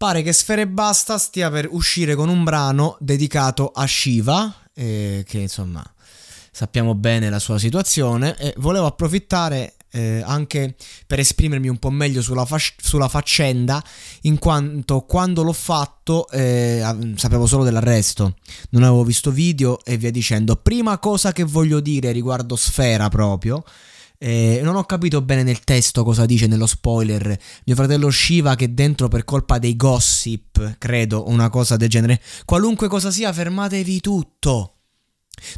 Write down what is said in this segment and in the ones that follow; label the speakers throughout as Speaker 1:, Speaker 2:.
Speaker 1: Pare che Sfere Basta stia per uscire con un brano dedicato a Shiva, eh, che insomma sappiamo bene la sua situazione, e volevo approfittare eh, anche per esprimermi un po' meglio sulla, fac- sulla, faccenda, in quanto quando l'ho fatto eh, sapevo solo dell'arresto, non avevo visto video e via dicendo. Prima cosa che voglio dire riguardo Sfera proprio eh, non ho capito bene nel testo cosa dice nello spoiler. Mio fratello Shiva che dentro per colpa dei gossip, credo, una cosa del genere. Qualunque cosa sia, fermatevi tutto.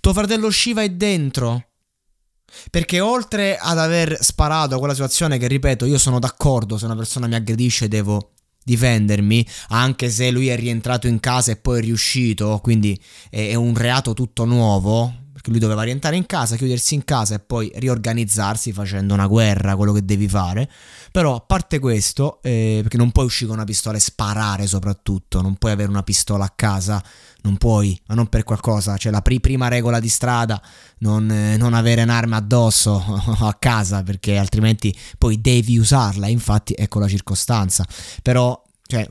Speaker 1: Tuo fratello Shiva è dentro. Perché oltre ad aver sparato a quella situazione, che ripeto, io sono d'accordo, se una persona mi aggredisce devo difendermi, anche se lui è rientrato in casa e poi è riuscito, quindi è un reato tutto nuovo, perché lui doveva rientrare in casa, chiudersi in casa e poi riorganizzarsi facendo una guerra, quello che devi fare. Però a parte questo, eh, perché non puoi uscire con una pistola e sparare soprattutto, non puoi avere una pistola a casa, non puoi, ma non per qualcosa, cioè la pri- prima regola di strada, non, eh, non avere un'arma addosso a casa, perché altrimenti poi devi usarla, infatti ecco la circostanza. Però cioè,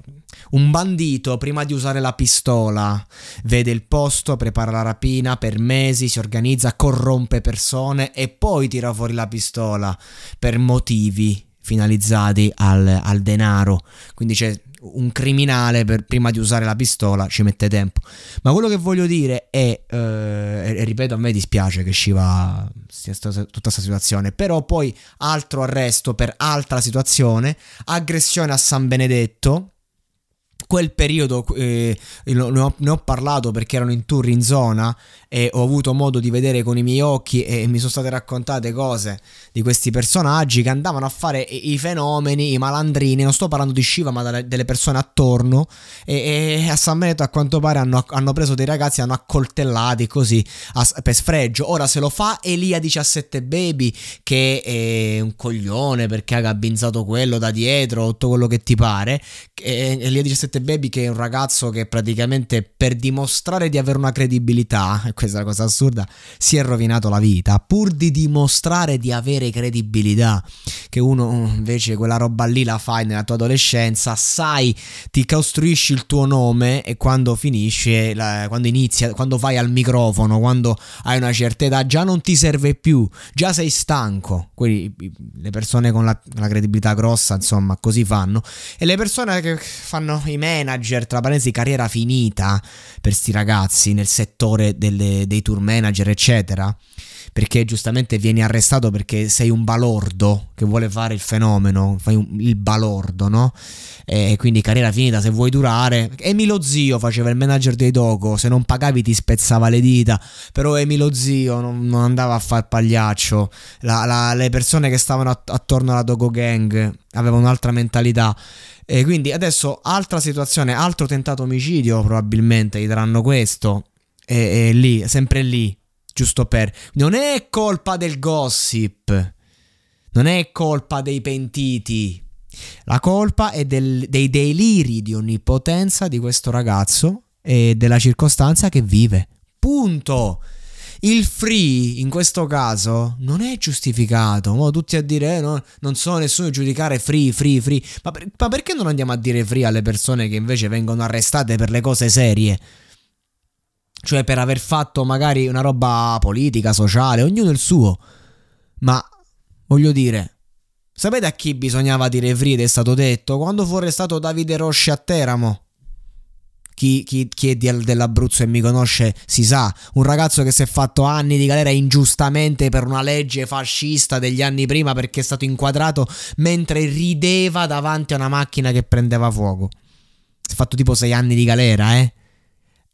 Speaker 1: un bandito prima di usare la pistola vede il posto, prepara la rapina per mesi, si organizza, corrompe persone e poi tira fuori la pistola per motivi finalizzati al, al denaro. Quindi c'è un criminale per, prima di usare la pistola ci mette tempo. Ma quello che voglio dire è, eh, e, ripeto, a me dispiace che Shiva sia stata tutta questa situazione, però poi altro arresto per altra situazione, aggressione a San Benedetto quel periodo eh, ne, ho, ne, ho, parlato perché erano in tour in zona e ho avuto modo di vedere con i miei occhi e mi sono state raccontate cose di questi personaggi che andavano a fare i, fenomeni, i malandrini, non sto parlando di Shiva ma dalle, delle persone attorno e, e, a San Benedetto a quanto pare hanno, hanno preso dei ragazzi, hanno accoltellati così a, per sfregio. Ora se lo fa Elia 17 Baby che è un coglione perché ha gabbinzato quello da dietro, tutto quello che ti pare, Elia 17 Baby che è un ragazzo che praticamente per dimostrare di avere una credibilità questa è una cosa assurda, si è rovinato la vita pur di dimostrare di avere credibilità. Che uno invece quella roba lì la fai nella tua adolescenza, sai, ti costruisci il tuo nome e quando finisce, quando inizia, quando vai al microfono, quando hai una certa età, già non ti serve più, già sei stanco. Quindi le persone con la, la credibilità grossa, insomma, così fanno. E le persone che fanno i manager, tra parentesi, carriera finita per sti ragazzi nel settore delle dei tour manager, eccetera. Perché giustamente vieni arrestato perché sei un balordo che vuole fare il fenomeno, fai un, il balordo, no? E quindi carriera finita, se vuoi durare. Emilo Zio faceva il manager dei Dogo, se non pagavi ti spezzava le dita, però Emilo Zio non, non andava a fare pagliaccio. La, la, le persone che stavano att- attorno alla Dogo Gang avevano un'altra mentalità. E quindi adesso altra situazione, altro tentato omicidio, probabilmente gli daranno questo è, è lì, sempre lì, giusto per... Non è colpa del gossip, non è colpa dei pentiti. La colpa è del, dei deliri di onnipotenza di questo ragazzo e della circostanza che vive. Punto. il free in questo caso non è giustificato. Mo tutti a dire eh, no, non so nessuno giudicare free, free, free. Ma, per, ma perché non andiamo a dire free alle persone che invece vengono arrestate per le cose serie? Cioè per aver fatto magari una roba politica, sociale, ognuno il suo. Ma voglio dire, sapete a chi bisognava dire ed è stato detto? Quando fu arrestato Davide Rosci a Teramo chi, chi, chi è dell'Abruzzo e mi conosce si sa, un ragazzo che si è fatto anni di galera ingiustamente per una legge fascista degli anni prima perché è stato inquadrato mentre rideva davanti a una macchina che prendeva fuoco. Si è fatto tipo sei anni di galera, eh?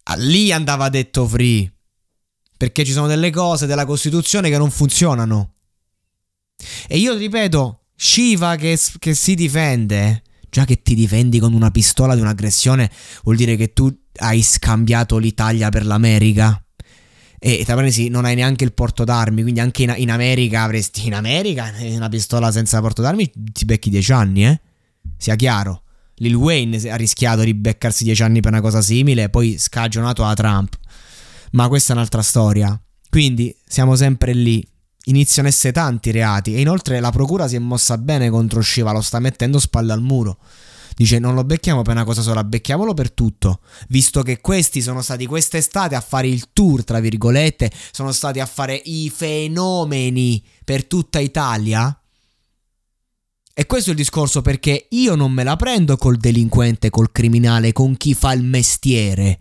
Speaker 1: Ah, lì andava detto free. Perché ci sono delle cose della Costituzione che non funzionano. E io ripeto, Shiva che, che si difende Già che ti difendi con una pistola di un'aggressione vuol dire che tu hai scambiato l'Italia per l'America. E tra parentesi non hai neanche il porto d'armi, quindi anche in, in America avresti... In America una pistola senza porto d'armi ti becchi 10 anni, eh? Sia chiaro. Lil Wayne ha rischiato di beccarsi 10 anni per una cosa simile, poi scagionato da Trump. Ma questa è un'altra storia. Quindi siamo sempre lì iniziano a essere tanti reati e inoltre la procura si è mossa bene contro Shiva, lo sta mettendo spalle al muro. Dice non lo becchiamo per una cosa sola, becchiamolo per tutto. Visto che questi sono stati quest'estate a fare il tour, tra virgolette, sono stati a fare i fenomeni per tutta Italia. E questo è il discorso perché io non me la prendo col delinquente, col criminale, con chi fa il mestiere.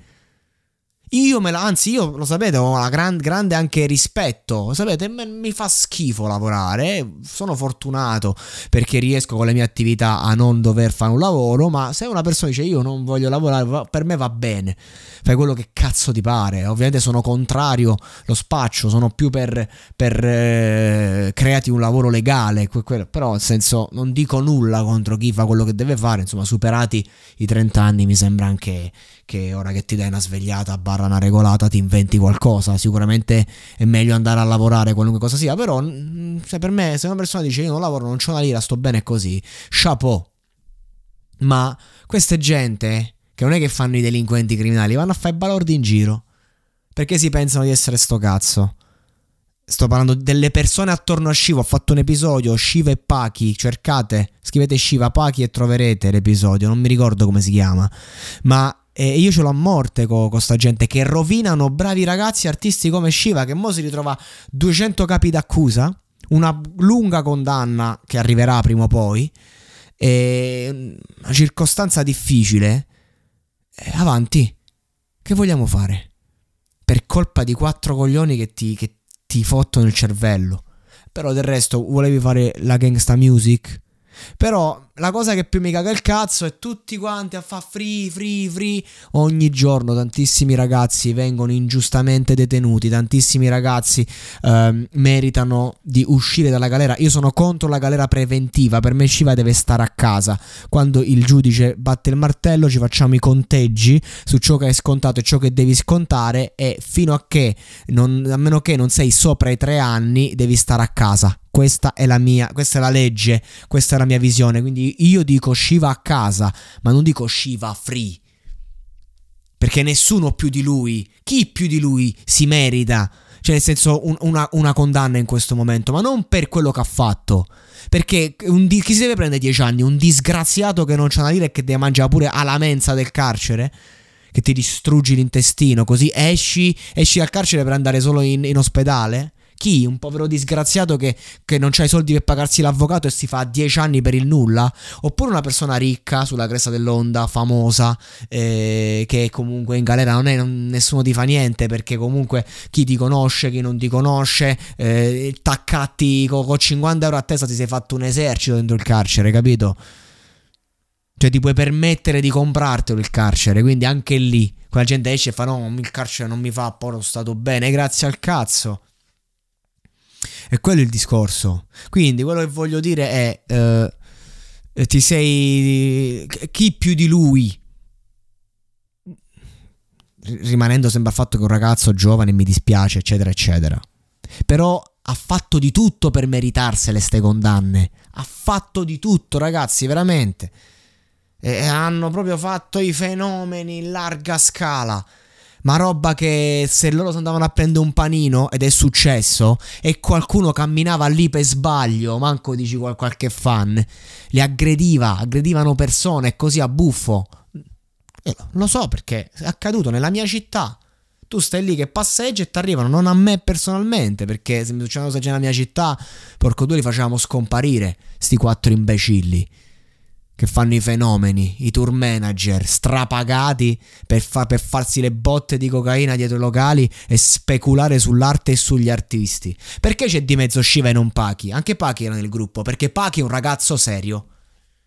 Speaker 1: Io me la, anzi, io lo sapete, ho gran, grande anche rispetto. Lo sapete, mi fa schifo lavorare. Sono fortunato perché riesco con le mie attività a non dover fare un lavoro. Ma se una persona dice io non voglio lavorare, per me va bene. Fai quello che cazzo ti pare. Ovviamente sono contrario lo spaccio, sono più per, per eh, creati un lavoro legale. Però, nel senso, non dico nulla contro chi fa quello che deve fare. Insomma, superati i 30 anni, mi sembra anche che ora che ti dai una svegliata barra una regolata ti inventi qualcosa. Sicuramente è meglio andare a lavorare qualunque cosa sia, però mm, se per me se una persona dice io non lavoro, non ho una lira, sto bene così, chapeau. Ma questa gente che non è che fanno i delinquenti criminali, vanno a fare balordi in giro perché si pensano di essere sto cazzo. Sto parlando delle persone attorno a Shiva. Ho fatto un episodio Shiva e Paki. Cercate, scrivete Shiva Paki e troverete l'episodio. Non mi ricordo come si chiama. Ma e io ce l'ho a morte con questa gente che rovinano bravi ragazzi artisti come Shiva, che mo si ritrova 200 capi d'accusa, una lunga condanna che arriverà prima o poi, e una circostanza difficile. E avanti, che vogliamo fare? Per colpa di quattro coglioni che ti, che ti fottono il cervello. Però del resto, volevi fare la gangsta music? Però la cosa che più mi caga il cazzo è tutti quanti a fa free, free, free. Ogni giorno tantissimi ragazzi vengono ingiustamente detenuti, tantissimi ragazzi eh, meritano di uscire dalla galera. Io sono contro la galera preventiva, per me Shiva deve stare a casa. Quando il giudice batte il martello ci facciamo i conteggi su ciò che hai scontato e ciò che devi scontare e fino a che, non, a meno che non sei sopra i tre anni, devi stare a casa. Questa è la mia, questa è la legge, questa è la mia visione. Quindi io dico Shiva a casa, ma non dico Shiva free. Perché nessuno più di lui, chi più di lui si merita, cioè nel senso un, una, una, condanna in questo momento, ma non per quello che ha fatto. Perché un, chi si deve prendere 10 anni? Un disgraziato che non c'ha una lira e che deve mangiare pure alla mensa del carcere? Che ti distruggi l'intestino, così esci, esci dal carcere per andare solo in, in ospedale? Chi? Un povero disgraziato che, che non ha i soldi per pagarsi l'avvocato e si fa 10 anni per il nulla? Oppure una persona ricca sulla cresta dell'onda, famosa, eh, che comunque in galera non è non, nessuno ti fa niente perché comunque chi ti conosce, chi non ti conosce, eh, t'accatti con, con 50 euro a testa ti sei fatto un esercito dentro il carcere, capito? Cioè ti puoi permettere di comprartelo il carcere, quindi anche lì quella gente esce e fa no, il carcere non mi fa, poi ho stato bene, grazie al cazzo. E quello è il discorso. Quindi quello che voglio dire è, eh, ti sei... Chi più di lui? Rimanendo sempre al fatto che un ragazzo giovane mi dispiace, eccetera, eccetera. Però ha fatto di tutto per meritarsele ste condanne. Ha fatto di tutto, ragazzi, veramente. E hanno proprio fatto i fenomeni in larga scala. Ma roba che se loro andavano a prendere un panino ed è successo e qualcuno camminava lì per sbaglio, manco dici qualche fan, li aggrediva, aggredivano persone così a buffo. Eh, lo so perché è accaduto nella mia città. Tu stai lì che passeggi e ti arrivano, non a me personalmente, perché se mi succede una cosa nella mia città, porco due li facevamo scomparire, sti quattro imbecilli che fanno i fenomeni, i tour manager strapagati per, fa- per, farsi le botte di cocaina dietro i locali e speculare sull'arte e sugli artisti. Perché c'è di mezzo Shiva e non Pachi? Anche Pachi era nel gruppo, perché Pachi è un ragazzo serio.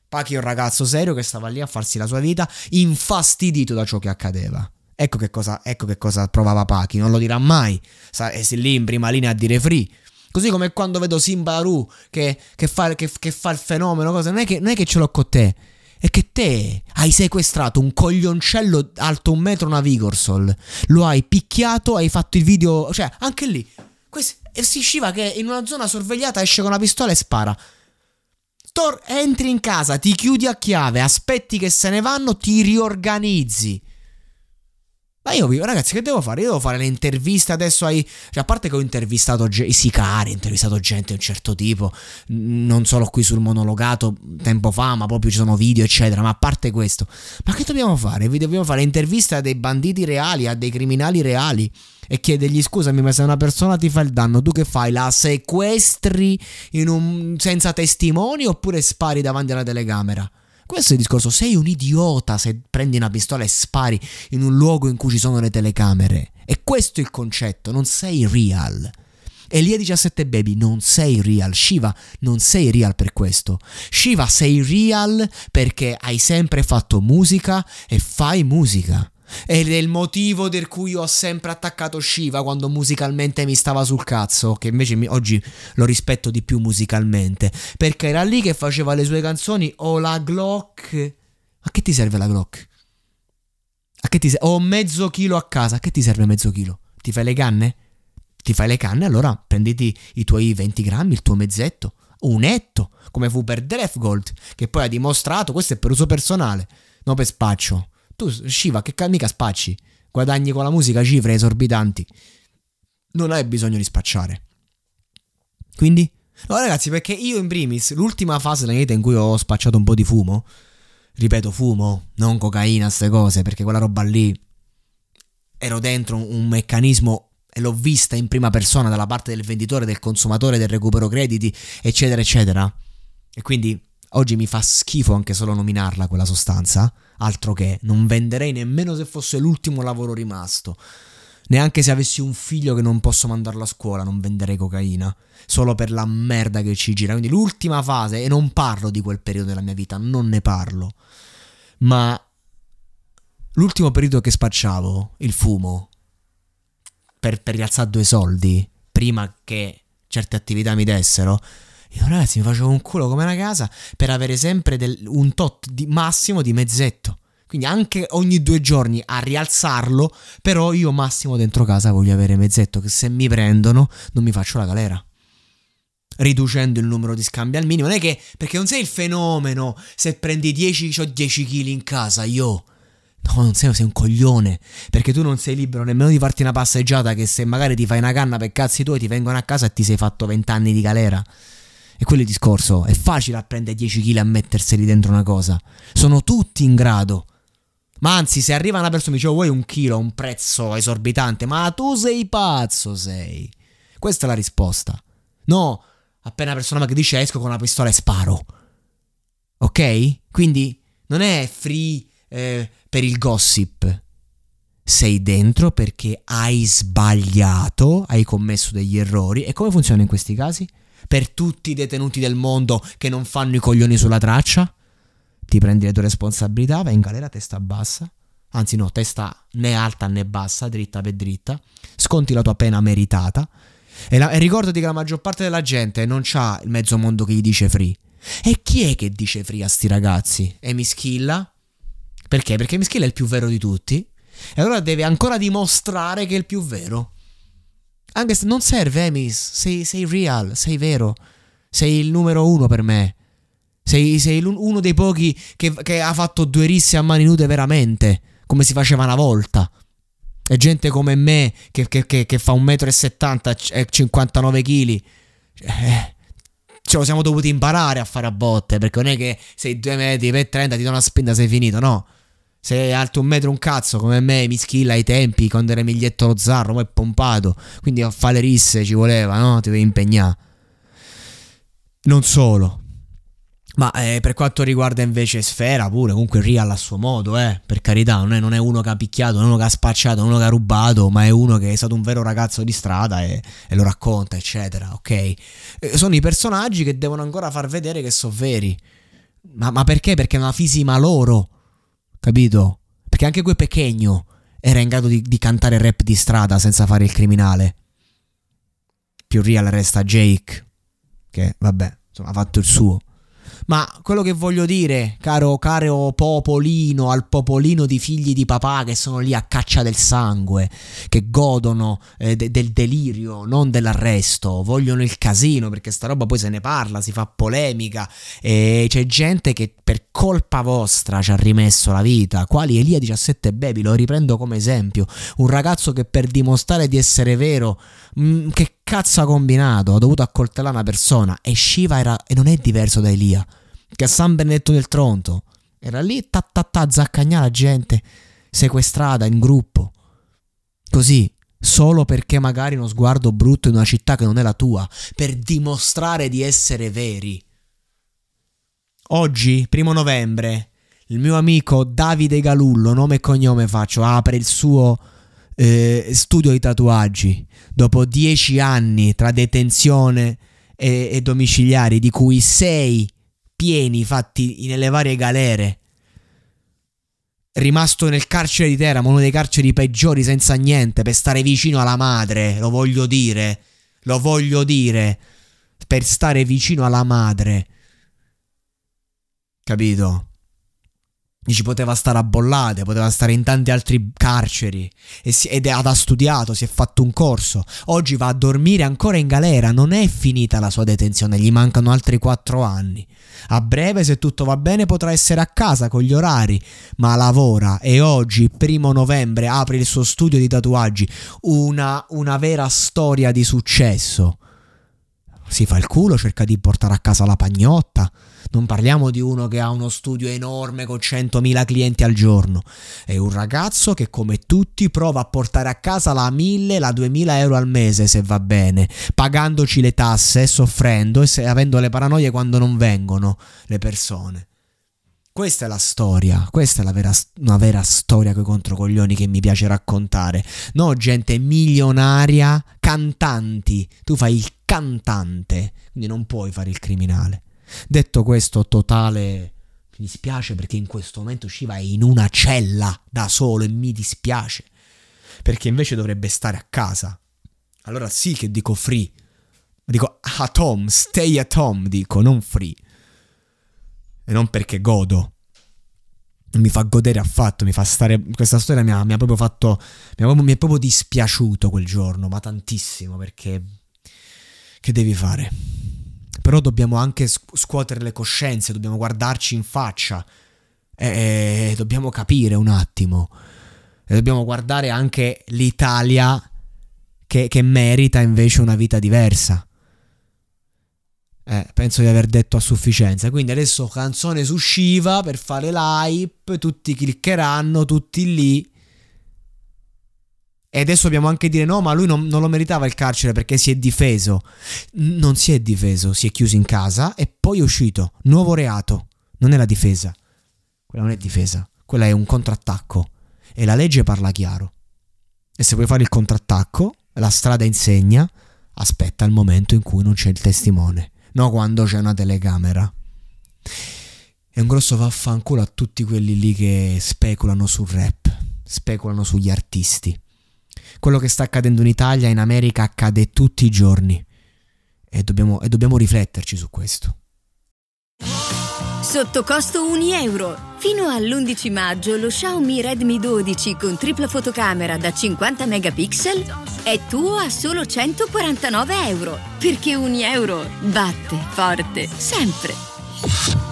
Speaker 1: Pachi è un ragazzo serio che stava lì a farsi la sua vita, infastidito da ciò che accadeva. Ecco che cosa, ecco che cosa provava Pachi, non lo dirà mai. È lì in prima linea a dire free. Così come quando vedo Simbaru che, che, fa, che, che fa il fenomeno, cosa, non, è che, non è che ce l'ho con te. È che te hai sequestrato un coglioncello alto un metro una Vigorsol. Lo hai picchiato, hai fatto il video. Cioè, anche lì. E si sciva che in una zona sorvegliata esce con una pistola e spara. Tor, entri in casa, ti chiudi a chiave, aspetti che se ne vanno, ti riorganizzi. Ma io, ragazzi, che devo fare? Io devo fare le interviste adesso ai. Cioè, a parte che ho intervistato ge- i sicari, ho intervistato gente di un certo tipo, non solo qui sul monologato tempo fa, ma proprio ci sono video, eccetera. Ma a parte questo, ma che dobbiamo fare? Vi dobbiamo fare interviste a dei banditi reali, a dei criminali reali. E chiedergli scusami, ma se una persona ti fa il danno, tu che fai? La sequestri un... senza testimoni oppure spari davanti alla telecamera? Questo è il discorso, sei un idiota se prendi una pistola e spari in un luogo in cui ci sono le telecamere. E questo è il concetto, non sei real. Elia 17 Baby, non sei real. Shiva, non sei real per questo. Shiva, sei real perché hai sempre fatto musica e fai musica. Ed è il motivo per cui ho sempre attaccato Shiva quando musicalmente mi stava sul cazzo, che invece mi, oggi lo rispetto di più musicalmente, perché era lì che faceva le sue canzoni o la Glock. A che ti serve la Glock? A che ti serve? Ho mezzo chilo a casa, a che ti serve mezzo chilo? Ti fai le canne? Ti fai le canne, allora prenditi i tuoi 20 grammi, il tuo mezzetto, un etto, come fu per Death Gold, che poi ha dimostrato, questo è per uso personale, non per spaccio tu, Shiva, che mica spacci. Guadagni con la musica cifre esorbitanti. Non hai bisogno di spacciare. Quindi? No, ragazzi, perché io in primis, l'ultima fase della mia vita in cui ho spacciato un po' di fumo, ripeto, fumo, non cocaina, queste cose, perché quella roba lì ero dentro un meccanismo e l'ho vista in prima persona dalla parte del venditore, del consumatore, del recupero crediti, eccetera, eccetera. E quindi oggi mi fa schifo anche solo nominarla quella sostanza. Altro che, non venderei nemmeno se fosse l'ultimo lavoro rimasto. Neanche se avessi un figlio che non posso mandarlo a scuola, non venderei cocaina. Solo per la merda che ci gira. Quindi l'ultima fase, e non parlo di quel periodo della mia vita, non ne parlo. Ma l'ultimo periodo che spacciavo, il fumo, per, per rialzare due soldi, prima che certe attività mi dessero, io ragazzi mi facevo un culo come una casa per avere sempre del, un tot di massimo di mezzetto. Quindi anche ogni due giorni a rialzarlo, però io massimo dentro casa voglio avere mezzetto, che se mi prendono non mi faccio la galera. Riducendo il numero di scambi al minimo. Non è che, perché non sei il fenomeno, se prendi 10, ho 10 kg in casa, io... No, non sei, sei un coglione. Perché tu non sei libero nemmeno di farti una passeggiata che se magari ti fai una canna per cazzi tuoi ti vengono a casa e ti sei fatto 20 anni di galera. E quello è il discorso. È facile a prendere 10 kg e a metterseli dentro una cosa. Sono tutti in grado. Ma anzi, se arriva una persona e mi dice, oh, vuoi un chilo, un prezzo esorbitante, ma tu sei pazzo, sei. Questa è la risposta. No, appena una persona che dice esco con una pistola e sparo. Ok? Quindi non è free eh, per il gossip. Sei dentro perché hai sbagliato, hai commesso degli errori. E come funziona in questi casi? Per tutti i detenuti del mondo che non fanno i coglioni sulla traccia? Ti prendi le tue responsabilità, vai in galera testa bassa, anzi no, testa né alta né bassa, dritta per dritta, sconti la tua pena meritata e, la, e ricordati che la maggior parte della gente non ha il mezzo mondo che gli dice free. E chi è che dice free a sti ragazzi? E Mischilla? Perché? Perché Mischilla è il più vero di tutti. E allora deve ancora dimostrare che è il più vero. Anche se non serve, Emis. Sei, sei real, sei vero. Sei il numero uno per me. Sei, sei uno dei pochi che, che, ha fatto due risse a mani nude veramente. Come si faceva una volta. E gente come me che, che, che, fa 1,70 m e 59 kg. Eh, ce lo siamo dovuti imparare a fare a botte. Perché non è che sei 2 metri per 30 ti do una spinta, sei finito. No. Sei alto un metro un cazzo come me, mi schilla ai tempi quando era Miglietto lo Zarro, poi pompato. Quindi a fare risse ci voleva, no? Ti devi impegnare. Non solo. Ma eh, per quanto riguarda invece Sfera, pure comunque Real a suo modo, eh, per carità, non è, non è, uno che ha picchiato, non è uno che ha spacciato, non è uno che ha rubato, ma è uno che è stato un vero ragazzo di strada e, e lo racconta, eccetera, ok? Eh, sono i personaggi che devono ancora far vedere che sono veri. Ma, ma, perché? Perché è una fisima loro, capito? Perché anche quel Pechegno era in grado di, di cantare rap di strada senza fare il criminale. Più Real resta Jake, che vabbè, insomma, ha fatto il suo. Ma quello che voglio dire, caro, caro popolino, al popolino di figli di papà che sono lì a caccia del sangue, che godono eh, de- del delirio, non dell'arresto, vogliono il casino perché sta roba poi se ne parla, si fa polemica e c'è gente che per colpa vostra ci ha rimesso la vita, quali Elia 17 Baby, lo riprendo come esempio, un ragazzo che per dimostrare di essere vero, mh, mm, che cazzo ha combinato? Ha dovuto accoltellare una persona e Shiva era, e non è diverso da Elia che a San Benedetto del Tronto era lì ta ta ta zaccagnare la gente sequestrata in gruppo. Così, solo perché magari uno sguardo brutto in una città che non è la tua, per dimostrare di essere veri. Oggi, primo novembre, il mio amico Davide Galullo, nome e cognome faccio, apre il suo eh, studio di tatuaggi. Dopo dieci anni tra detenzione e, e domiciliari, di cui sei pieni fatti nelle varie galere. Rimasto nel carcere di Teramo, uno dei carceri peggiori senza niente, per stare vicino alla madre, lo voglio dire, lo voglio dire, per stare vicino alla madre. Capito? Dici poteva stare a Bollate, poteva stare in tanti altri carceri e si, ed ha studiato, si è fatto un corso. Oggi va a dormire ancora in galera, non è finita la sua detenzione, gli mancano altri quattro anni. A breve, se tutto va bene, potrà essere a casa con gli orari, ma lavora e oggi, primo novembre, apre il suo studio di tatuaggi. Una, una vera storia di successo. Si fa il culo, cerca di portare a casa la pagnotta non parliamo di uno che ha uno studio enorme con 100.000 clienti al giorno. È un ragazzo che come tutti prova a portare a casa la 1000, la 2000 euro al mese se va bene, pagandoci le tasse, soffrendo e avendo le paranoie quando non vengono le persone. Questa è la storia, questa è la vera, una vera storia con i controcoglioni che mi piace raccontare. No, gente milionaria, cantanti. Tu fai il cantante, quindi non puoi fare il criminale. Detto questo, totale. Mi dispiace perché in questo momento Shiva è in una cella da solo e mi dispiace. Perché invece dovrebbe stare a casa. Allora sì che dico free. Dico at home, stay at home, dico, non free. E non perché godo. Non mi fa godere affatto, mi fa stare... Questa storia mi ha, mi ha proprio fatto... Mi, ha, mi è proprio dispiaciuto quel giorno, ma tantissimo, perché... Che devi fare? Però dobbiamo anche scuotere le coscienze, dobbiamo guardarci in faccia e dobbiamo capire un attimo. E dobbiamo guardare anche l'Italia che, che merita invece una vita diversa. Eh, penso di aver detto a sufficienza. Quindi adesso canzone su Shiva per fare l'hype, tutti cliccheranno, tutti lì. E adesso dobbiamo anche dire no, ma lui non, non, lo meritava il carcere perché si è difeso. Non si è difeso, si è chiuso in casa e poi è uscito. Nuovo reato. Non è la difesa. Quella non è difesa, quella è un contrattacco. E la legge parla chiaro. E se vuoi fare il contrattacco, la strada insegna, aspetta il momento in cui non c'è il testimone, no quando c'è una telecamera. È un grosso vaffanculo a tutti quelli lì che speculano sul rap, speculano sugli artisti quello che sta accadendo in Italia, in America, accade tutti i giorni. E dobbiamo, e dobbiamo rifletterci su questo.
Speaker 2: Sotto costo 1 euro. Fino all'11 maggio lo Xiaomi Redmi 12 con tripla fotocamera da 50 megapixel è tuo a solo 149 euro. Perché 1 euro batte forte sempre.